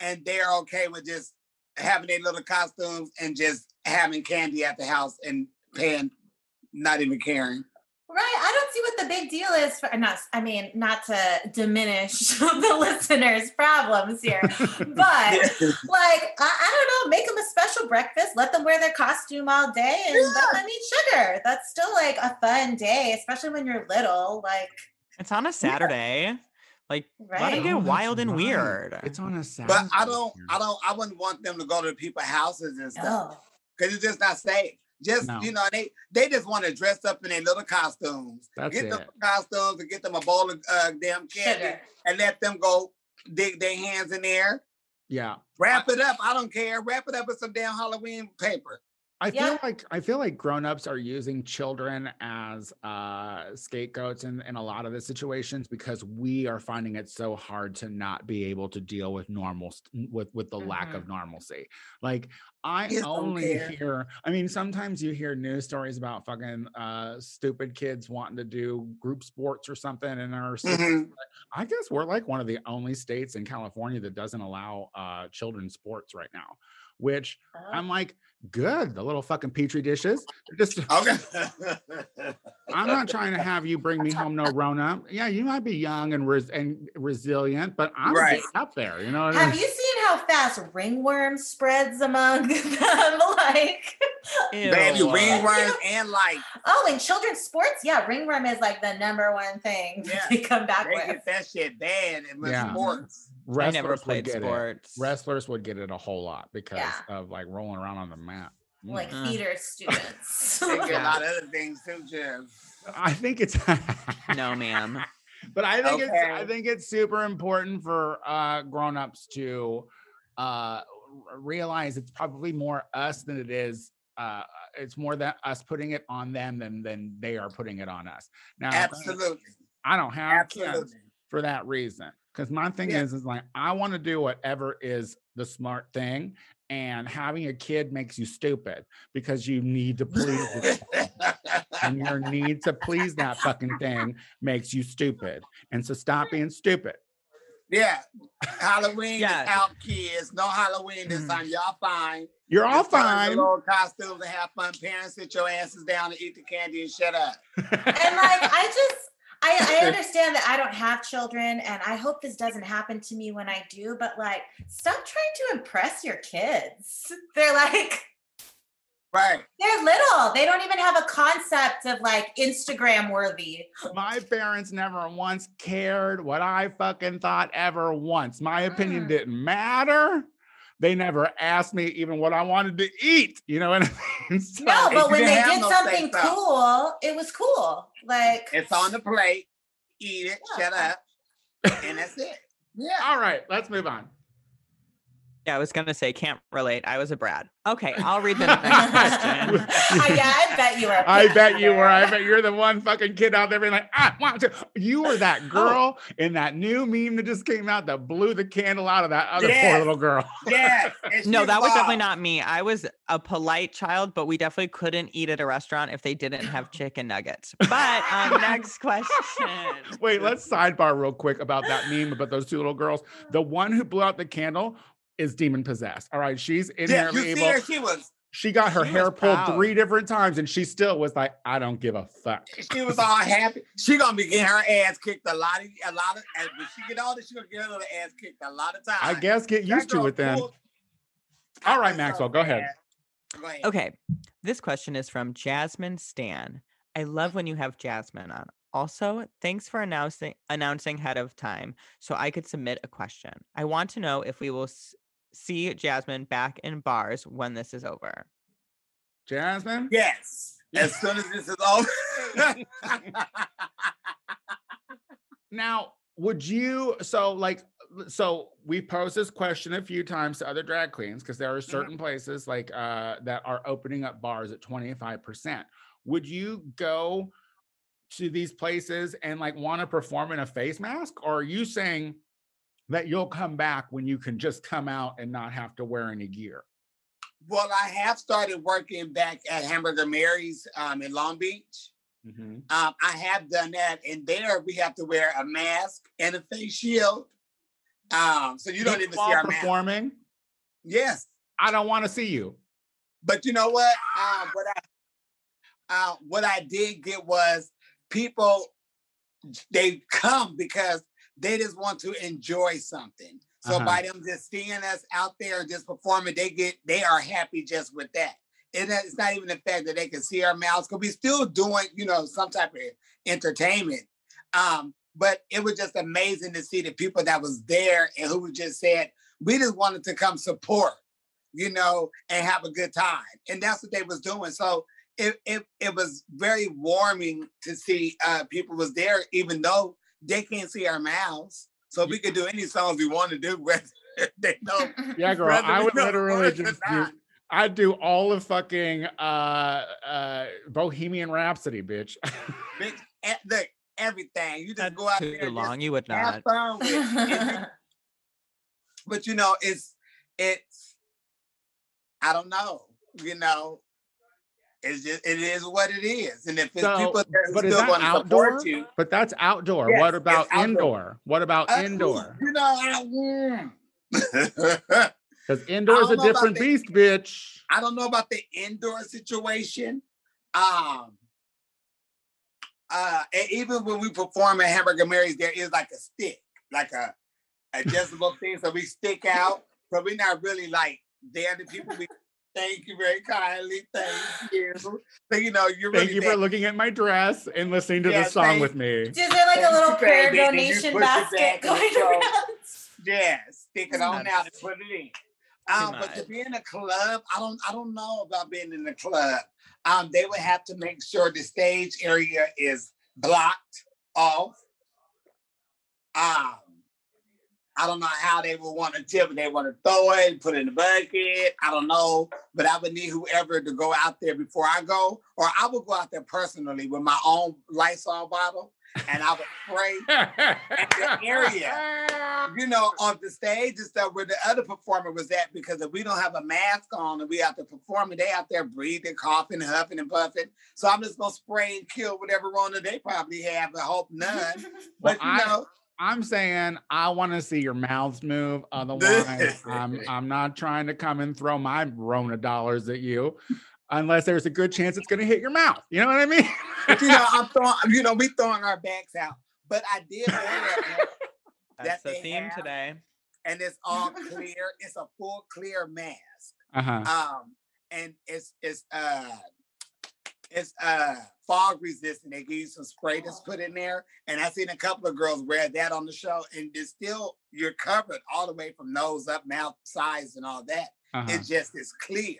and they're okay with just having their little costumes and just having candy at the house and paying, not even caring. Right. I don't see what the big deal is for not I mean, not to diminish (laughs) the listeners' problems here. (laughs) But like, I, I don't know, make them a special breakfast, let them wear their costume all day and let them eat sugar. That's still like a fun day, especially when you're little. Like It's on a Saturday. Like let Right. them Oh, get that's wild and right. weird. It's on a Saturday. But I don't. I don't, I wouldn't want them to go to people's houses and stuff No. because it's just not safe. Just No. you know, they they just want to dress up in their little costumes. That's get them costumes and get them a bowl of uh, damn candy Sugar. and let them go dig their hands in there. Yeah. Wrap it up. I don't care. Wrap it up with some damn Halloween paper. I Yeah. feel like I feel like grown-ups are using children as uh scapegoats in, in a lot of the situations because we are finding it so hard to not be able to deal with normal with with the lack of normalcy. Like I Kids only hear I mean sometimes you hear news stories about fucking uh stupid kids wanting to do group sports or something and are Mhm. I guess we're like one of the only states in California that doesn't allow uh children's sports right now, which Oh. I'm like, good. The little fucking petri dishes. Just (laughs) Okay. (laughs) I'm not trying to have you bring me home no Rona. Yeah, you might be young and res- and resilient, but I'm Right. up there. You know what I Have mean? you seen how fast ringworm spreads among (laughs) them? like, Baby Ew. ringworms (laughs) and like oh, in children's sports, yeah, ringworm is like the number one thing (laughs) Yeah. they come back they with. get that shit bad in Yeah. sports. I Wrestlers never would played get it. Wrestlers would get it a whole lot because Yeah. of like rolling around on the mat. Mm. Like Mm. theater (laughs) students. They get a lot of other things too, Jeff. I think it's no, ma'am. but I think it's I think it's super important for uh grown-ups to uh realize it's probably more us than it is uh it's more that us putting it on them than than they are putting it on us. Now Absolutely. I don't have Absolutely. for that reason. Because my thing Yeah. is, is like I want to do whatever is the smart thing, and having a kid makes you stupid because you need to please and your need to please that fucking thing makes you stupid. And so stop being stupid. Yeah. Halloween Yeah. is out, kids. No Halloween this Mhm. time. Y'all fine. You're all Just put your fine. Little costumes and have fun. Parents, sit your asses down and eat the candy and shut up. and like I just I, I (laughs) understand that I don't have children and I hope this doesn't happen to me when I do, but like stop trying to impress your kids. (laughs) They're like Right. they're little. They don't even have a concept of like Instagram worthy. My parents never once cared what I fucking thought ever once. My opinion Mm. didn't matter. They never asked me even what I wanted to eat. You know what I mean? (laughs) So- No, but when they did no something cool, it was cool. Like It's on the plate. Eat it. Yeah. Shut up. And that's it. Yeah. (laughs) All right, let's move on. Yeah, I was gonna say can't relate. I was a Brad. Okay, (laughs) I'll read the next question. (laughs) I, yeah, I bet you were. a I bet you were. I bet you're the one fucking kid out there being like, I want to. You were Oh. that girl in that new meme that just came out that blew the candle out of that other poor little girl. Yeah. (laughs) No, she that was definitely not me. I was a polite child, but we definitely couldn't eat at a restaurant if they didn't have chicken nuggets. But um, next question. Wait, let's sidebar real quick about that meme about those two little girls. The one who blew out the candle is demon possessed. All right, she's in Yeah, there you see able. her, she was She got her She hair pulled proud. three different times, and she still was like, "I don't give a fuck." she was all happy. She gonna be getting her ass kicked a lot of a lot of and when she get older, she gonna get her little ass kicked a lot of times. I guess get That used to it then. pulled- All right, Maxwell, go ahead. Go ahead. Okay, this question is from Jasmine Stan. I love when you have Jasmine on. Also, thanks for announcing announcing ahead of time so I could submit a question. I want to know if we will s- see Jasmine back in bars when this is over. Jasmine. Yes. As soon as this is over. (laughs) Now, would you so like so we posed this question a few times to other drag queens because there are certain places like uh that are opening up bars at 25%. Would you go to these places and like want to perform in a face mask or are you saying that you'll come back when you can just come out and not have to wear any gear? well, I have started working back at Hamburger Mary's um, in Long Beach. Mhm. Um, I have done that, and there we have to wear a mask and a face shield. Um, so you don't even see our mask. performing. Yes, I don't want to see you. but you know what? Um, what I uh, what I did get was people they come because they just want to enjoy something. So Uh-huh. by them just seeing us out there just performing, they get they are happy just with that. And it's not even the fact that they can see our mouths because we still doing, you know, some type of entertainment. Um, but it was just amazing to see the people that was there and who just said, we just wanted to come support, you know, and have a good time. And that's what they was doing. So it it, it was very warming to see uh people was there, even though they can't see our mouths. So we could do any songs we want to do, (laughs) whether they know. (laughs) Yeah, girl. I would literally just do. I'd do all of fucking uh uh Bohemian Rhapsody, bitch. Bitch, (laughs) look, everything. You just That's go out too there and just long. You would have not. fun with it. And you- but you know, it's it's I don't know, you know. It's just it is what it is. And if it's So, people that but is still that want to support you, but that's outdoor. Yes, what it's about outdoor. indoor? What about uh, indoor? You know, I. Because indoor is a different the- beast, bitch. I don't know about the indoor situation. Um uh and even when we perform at Hamburger Mary's, there is like a stick, like a adjustable (laughs) thing. So we stick out. So we're not really like there to people. We thank you very kindly. Thank you. (laughs) So you know, you're really Thank you there. for looking at my dress and listening to Yeah, the song thank- with me. Is there like a little you, prayer baby, donation basket going go. around? Yeah, stick it on out and put it in. Um, but to be in a club, I don't I don't know about being in a club. Um, they would have to make sure the stage area is blocked off. Um, I don't know how they would want to tip. And they want to throw it, put it in the bucket. I don't know, but I would need whoever to go out there before I go, or I would go out there personally with my own Lysol bottle, and I would spray (laughs) the area. you know, on the stage and stuff where the other performer was at because if we don't have a mask on and we have to perform and they out there breathing, coughing, huffing and puffing. So I'm just gonna spray and kill whatever Rona they probably have. I hope none. Well, But you I- know, I'm saying I want to see your mouths move. Otherwise, I'm (laughs) I'm not trying to come and throw my Rona dollars at you, unless there's a good chance it's going to hit your mouth. You know what I mean? you know, I'm (laughs) throwing, you know, we throwing our backs out. But I did (laughs) order it, That's the theme have- today. and it's all clear. It's a full clear mask. Uh huh. um and it's it's uh it's uh fog resistant they give you some spray that's put in there and i seen a couple of girls wear that on the show and it's still you're covered all the way from nose up mouth sides and all that uh-huh. it just is clear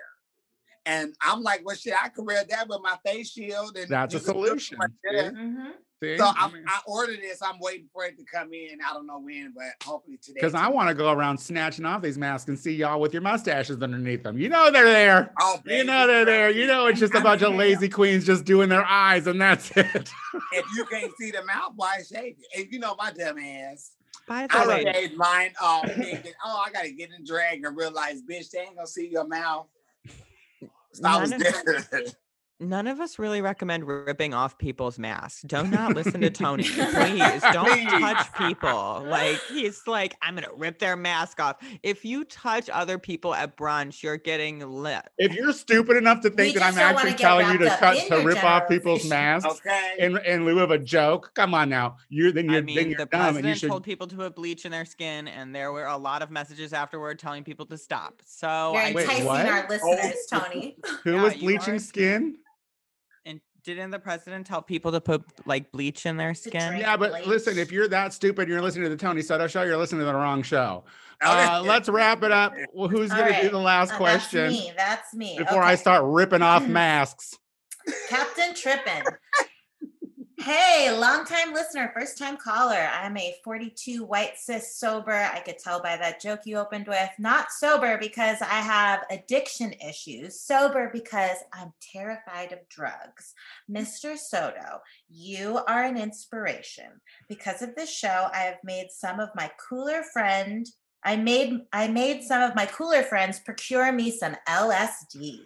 and i'm like well shit i could wear that with my face shield and That's a you could look solution. right there. Mhm. See? so I I'm, mean- I ordered this. I'm waiting for it to come in. I don't know when, but hopefully today. Because I want to go around snatching off these masks and see y'all with your mustaches underneath them. You know they're there. Oh, You know they're there. You know it's just a I'm bunch of there. lazy queens just doing their eyes, and that's (laughs) it. If you can't see the mouth, why shave it? If you know my dumb ass. By the I way, shaved mine off thinking, oh, I gotta get in drag and realize, bitch, they ain't gonna see your mouth. So I was None of- there. (laughs) none of us really recommend ripping off people's masks. Do not not listen to Tony. Please (laughs) don't Please. touch people. Like he's like, I'm gonna rip their mask off. If you touch other people at brunch, you're getting lit. if you're stupid enough to think that I'm actually telling you to wrapped cut to your rip off people's generalization. masks okay. in in lieu of a joke, come on now. You then you're I then mean, you're the dumb and you president should. told people to put bleach in their skin, and there were a lot of messages afterward telling people to stop. So You're I Wait, enticing what? our oh. listeners, Tony. (laughs) Who yeah, was bleaching are- skin? And didn't the president tell people to put like bleach in their skin? Yeah, but bleach. listen, if you're that stupid, you're listening to the Tony Soto show. You're listening to the wrong show. Uh, let's wrap it up. Well, who's All going to do the last Uh, question That's me. That's me. before I start ripping off (clears throat) masks? Captain Trippin. Hey, longtime listener, first time caller. I'm a 42 white cis sober. I could tell by that joke you opened with. Not sober because I have addiction issues, sober because I'm terrified of drugs. Mr. Soto, you are an inspiration. Because of this show, I have made some of my cooler friend. I made I made some of my cooler friends procure me some LSD.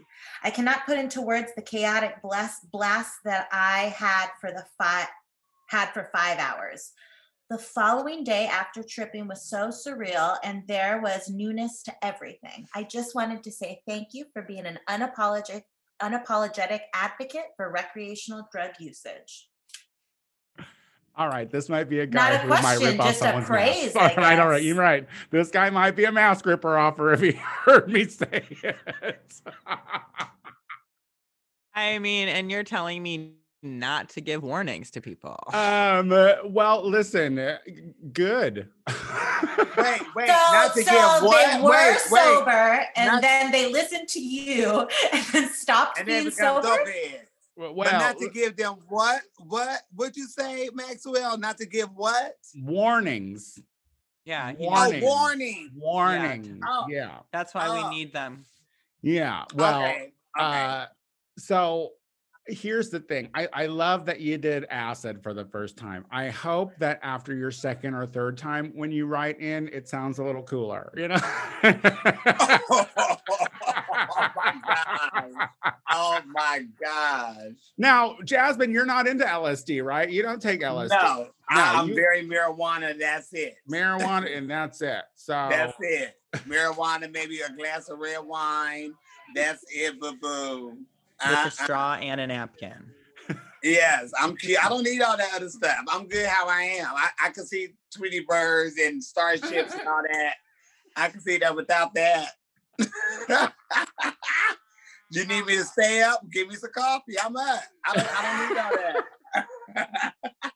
I cannot put into words the chaotic blast blast that I had for the five had for five hours. The following day after tripping was so surreal and there was newness to everything. I just wanted to say thank you for being an unapologetic unapologetic advocate for recreational drug usage. All right, this might be a Not guy a who might rip off someone's praise, mask. I All right, all right, you're right. This guy might be a mask ripper offer if he (laughs) heard me say it. (laughs) I mean, and you're telling me not to give warnings to people. Um. uh, well, listen. uh, Good. Wait, (laughs) wait, So, not to so give what? they were wait, wait. sober, and Not- then they listened to you, (laughs) and then stopped And being become sober. well, but not to give them what? What? What you say, Maxwell? Not to give what? warnings. yeah, he- Warning. Oh, warning. Warning. Oh. Yeah. that's why Oh. we need them. Yeah. Well. okay. okay. Uh, so here's the thing. I, I love that you did acid for the first time. I hope that after your second or third time, when you write in, it sounds a little cooler, you know? (laughs) oh my gosh. Oh my gosh. now, Jasmine, you're not into LSD, right? You don't take LSD. No, I, am ah, you- very marijuana. That's it. Marijuana, and that's it. (laughs) So That's it. Marijuana, maybe a glass of red wine. That's it, boo boo. With a ah, ah. straw and a napkin. Yes, I'm. I don't need all that other stuff. I'm good how I am. I, I can see Tweety Birds and starships and all that. I can see that without that. (laughs) you need me to stay up? Give me some coffee. I'm up. I don't, I don't need all that. (laughs)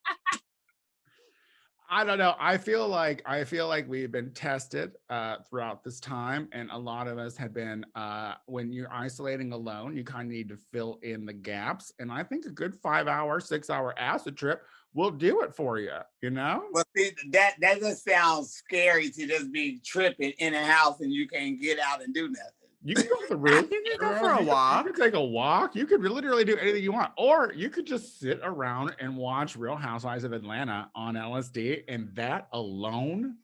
I don't know. I feel like I feel like we've been tested uh, throughout this time, and a lot of us have been. Uh, when you're isolating alone, you kind of need to fill in the gaps, and I think a good five-hour, six-hour acid trip will do it for you. You know? Well, see, that that just sounds scary to just be tripping in a house and you can't get out and do nothing. You can go to the roof. (laughs) You can go girl. for a You can- walk. You can take a walk. You could literally do anything you want, or you could just sit around and watch Real Housewives of Atlanta on LSD, and that alone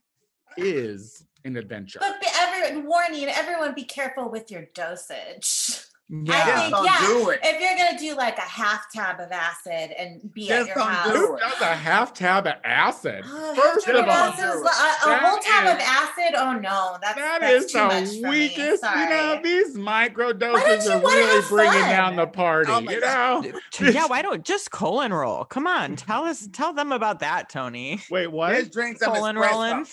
is an adventure. But be, every warning, everyone, be careful with your dosage. (laughs) Yeah. I think, don't yeah, do it. if you're gonna do like a half tab of acid and be Just at your don't do house, Who does a half tab of acid? Oh, First of all, acid a, a whole tab of acid. Oh no, that's that that's is too much the for me. weakest. You know, these micro doses are really bringing fun? down the party. Oh my you know? Yeah, why don't just colon roll? Come on, tell us, tell them about that, Tony. Wait, what? Just drink some Colon espresso. rolling.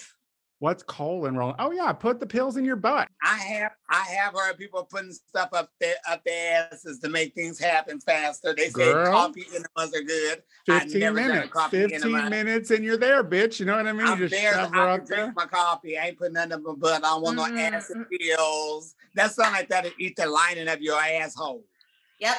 What's colon rolling? Oh yeah, put the pills in your butt. I have I have heard people putting stuff up their up their asses to make things happen faster. They say Girl. coffee enemas are good. 15 never minutes. coffee 15 enema. minutes and you're there, bitch. You know what I mean? I'm you just there. shove her I up can drink there. my coffee. I ain't putting nothing up my butt. I don't want no Mm, acid mm. pills. That sound like that'll eat the lining of your asshole. Yep.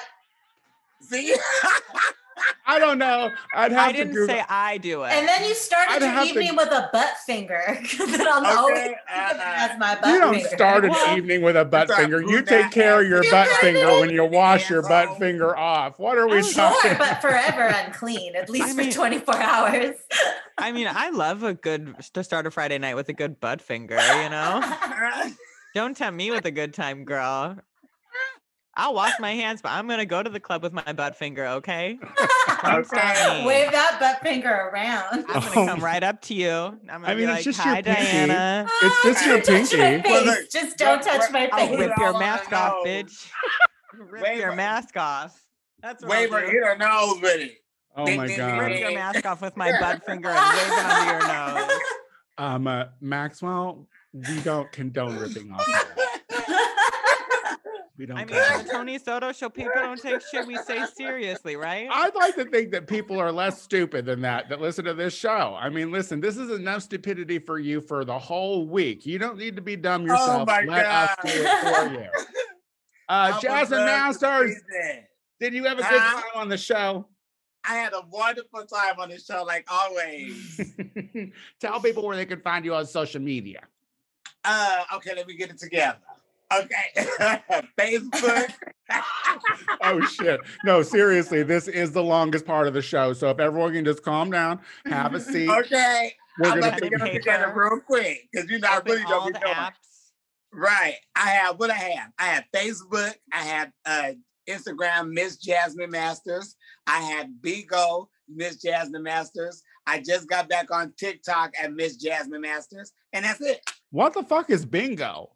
See? (laughs) I don't know. I'd have I to didn't Google. say I do it. And then you started I'd your have to- evening with a butt finger. that I'm always Okay, (laughs) thinking as uh, my butt you don't finger. start an Well, evening with a butt start finger. You take care of your butt finger when you wash your butt finger off. What are we Sure, talking? but forever unclean, at least mean- for 24 hours. I mean, I love a good to start a Friday night with a good butt finger. You know, (laughs) don't tempt me with a good time, girl. I'll wash my hands, but I'm gonna go to the club with my butt finger. Okay, Don't stop me. Wave that butt finger around. I'm gonna come (laughs) right up to you. I'm gonna I mean, be it's like, just your "Hi, pinky. Diana." It's just your Don't touch my pinky. Well, look, Just don't touch my rub- I'll face. rip your mask off, bitch. (laughs) rip Wave your her- mask off. That's what I'll Wave her, do. hit her nose with it. Oh Ding, my ding, god. Rip your mask off with (laughs) my butt finger and wave it under your nose. Um, uh, Maxwell, we don't condone ripping off. We don't. I mean, condone on the Tony Soto show, people don't take shit we say seriously, right? I'd like to think that people are less stupid than that that listen to this show. I mean, listen, this is enough stupidity for you for the whole week. You don't need to be dumb yourself. my Let us do it for you. (laughs) Uh, I would Jasmine love Masters, did you have a good time on the show? I had a wonderful time on the show, like always. (laughs) Tell people where they can find you on social media. Uh, okay, let me get it together. Okay, (laughs) Facebook. (laughs) Oh shit! No, seriously, this is the longest part of the show. So if everyone can just calm down, have a (laughs) seat. okay, We're I'm gonna about to get and them together paper. real quick because you know I really all don't the be doing. apps. Right, I have what I have. I have Facebook. I have uh, Instagram, Miss Jasmine Masters. I have Bigo, Miss Jasmine Masters. I just got back on TikTok at Miss Jasmine Masters, and that's it. What the fuck is bingo?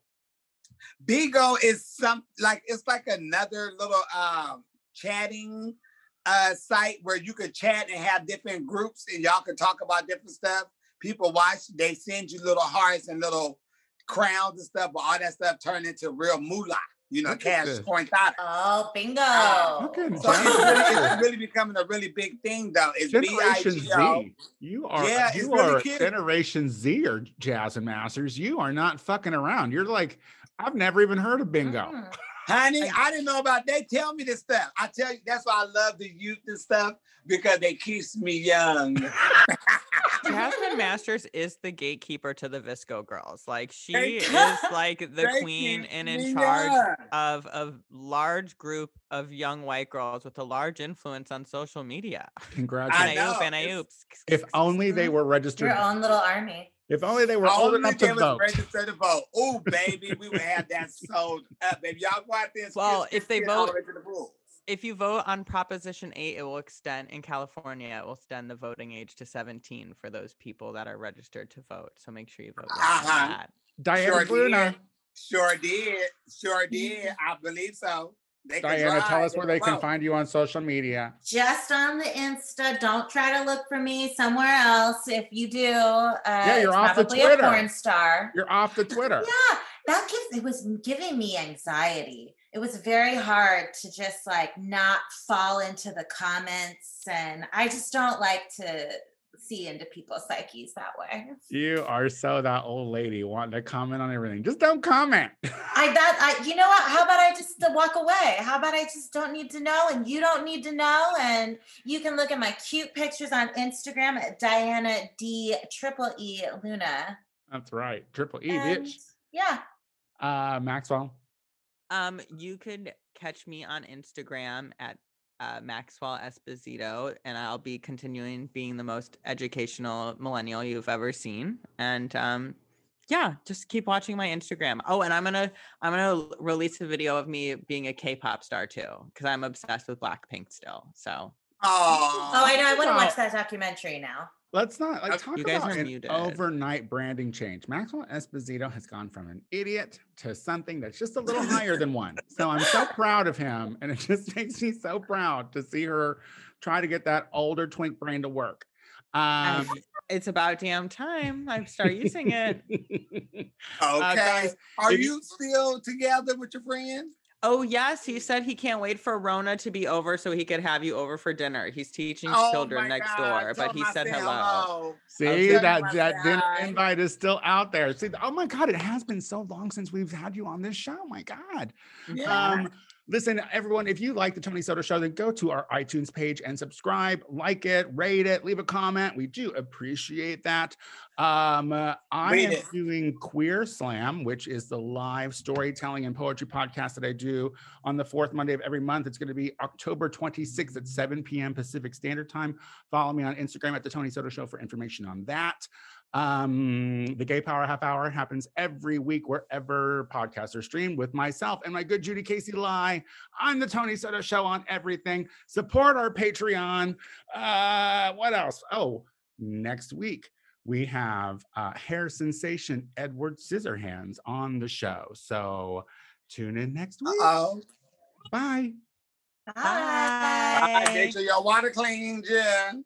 Bigo is some like it's like another little um chatting uh site where you could chat and have different groups and y'all can talk about different stuff. People watch, they send you little hearts and little crowns and stuff, but all that stuff turned into real moolah. you know, Look cash this. corntada. Oh, bingo. Look at So it's really, it's really becoming a really big thing, though. It's Generation B-I-G-O. Z. You are Yeah, you are cute. Generation Z or Jasmine Masters. You are not fucking around. You're like, I've never even heard of bingo. Mm. (laughs) Honey, I didn't know about they tell me this stuff. I tell you, that's why I love the youth and stuff because they keeps me young. (laughs) Jasmine (laughs) Masters is the gatekeeper to the VSCO girls. Like she is like the queen and in charge of a large group of young white girls with a large influence on social media. Congratulations. I know, Anayoop, it's- oops. If only they were registered. Your own little army. If only they were old Only enough they to was vote. registered to vote. Oh, (laughs) baby, we would have that sold up, baby. Y'all go out there. Well, skip, if they skip, skip all the vote- the. If you vote on Proposition 8, it will extend in California, it will extend the voting age to 17 for those people that are registered to vote. So make sure you vote Uh-huh. that. Diana Sure Luna. did. Sure did. Sure did. I believe so. They Diana, tell us where they can find you on social media. Just on the Insta. Don't try to look for me somewhere else. If you do, uh, you're off the Twitter. a porn star. You're off the Twitter. (laughs) Yeah, that gives it was giving me anxiety. It was very hard to just like not fall into the comments, and I just don't like to see into people's psyches that way. You are so that old lady wanting to comment on everything. Just don't comment. (laughs) I that I you know what? How about I just walk away? How about I just don't need to know, and you don't need to know, and you can look at my cute pictures on Instagram at Diana D Triple E Luna. That's right. Triple E, And, bitch. yeah, Uh, Maxwell. Um, you could catch me on Instagram at uh, Maxwell Esposito, and I'll be continuing being the most educational millennial you've ever seen. And um, yeah, just keep watching my Instagram. Oh, and I'm gonna I'm gonna release a video of me being a K-pop star too, because I'm obsessed with Blackpink still. So Oh, Oh, I know. I want to watch that documentary now. Let's not like talk you guys about are an muted. overnight branding change. Maxwell Esposito has gone from an idiot to something that's just a little higher than one. So I'm so proud of him, and it just (laughs) makes me so proud to see her try to get that older twink brain to work. Um, it's about damn time I start using it. (laughs) okay. guys, Are you- you still together with your friend? Oh yes, he said he can't wait for Rona to be over so he could have you over for dinner. He's teaching Oh children next God, door, tell but he said said hello. See Okay. that Oh my that dinner God. invite is still out there. See, oh my God, it has been so long since we've had you on this show. My God. Yeah. Um, listen, everyone, if you like the Tony Soto Show, then go to our iTunes page and subscribe, like it, rate it, leave a comment. We do appreciate that. Um, uh, I am it. doing Queer Slam, which is the live storytelling and poetry podcast that I do on the fourth Monday of every month. It's going to be October 26th at 7 p.m. Pacific Standard Time. Follow me on Instagram at the Tony Soto Show for information on that. Um, the Gay Power Half Hour happens every week wherever podcasts are streamed with myself and my good Judy Casey Lie. I'm the Tony Soto Show on everything. Support our Patreon. Uh, what else? Oh, next week we have uh, hair sensation Edward Scissorhands on the show. So tune in next week. Oh, Bye. Bye. make sure your water clean, Jen.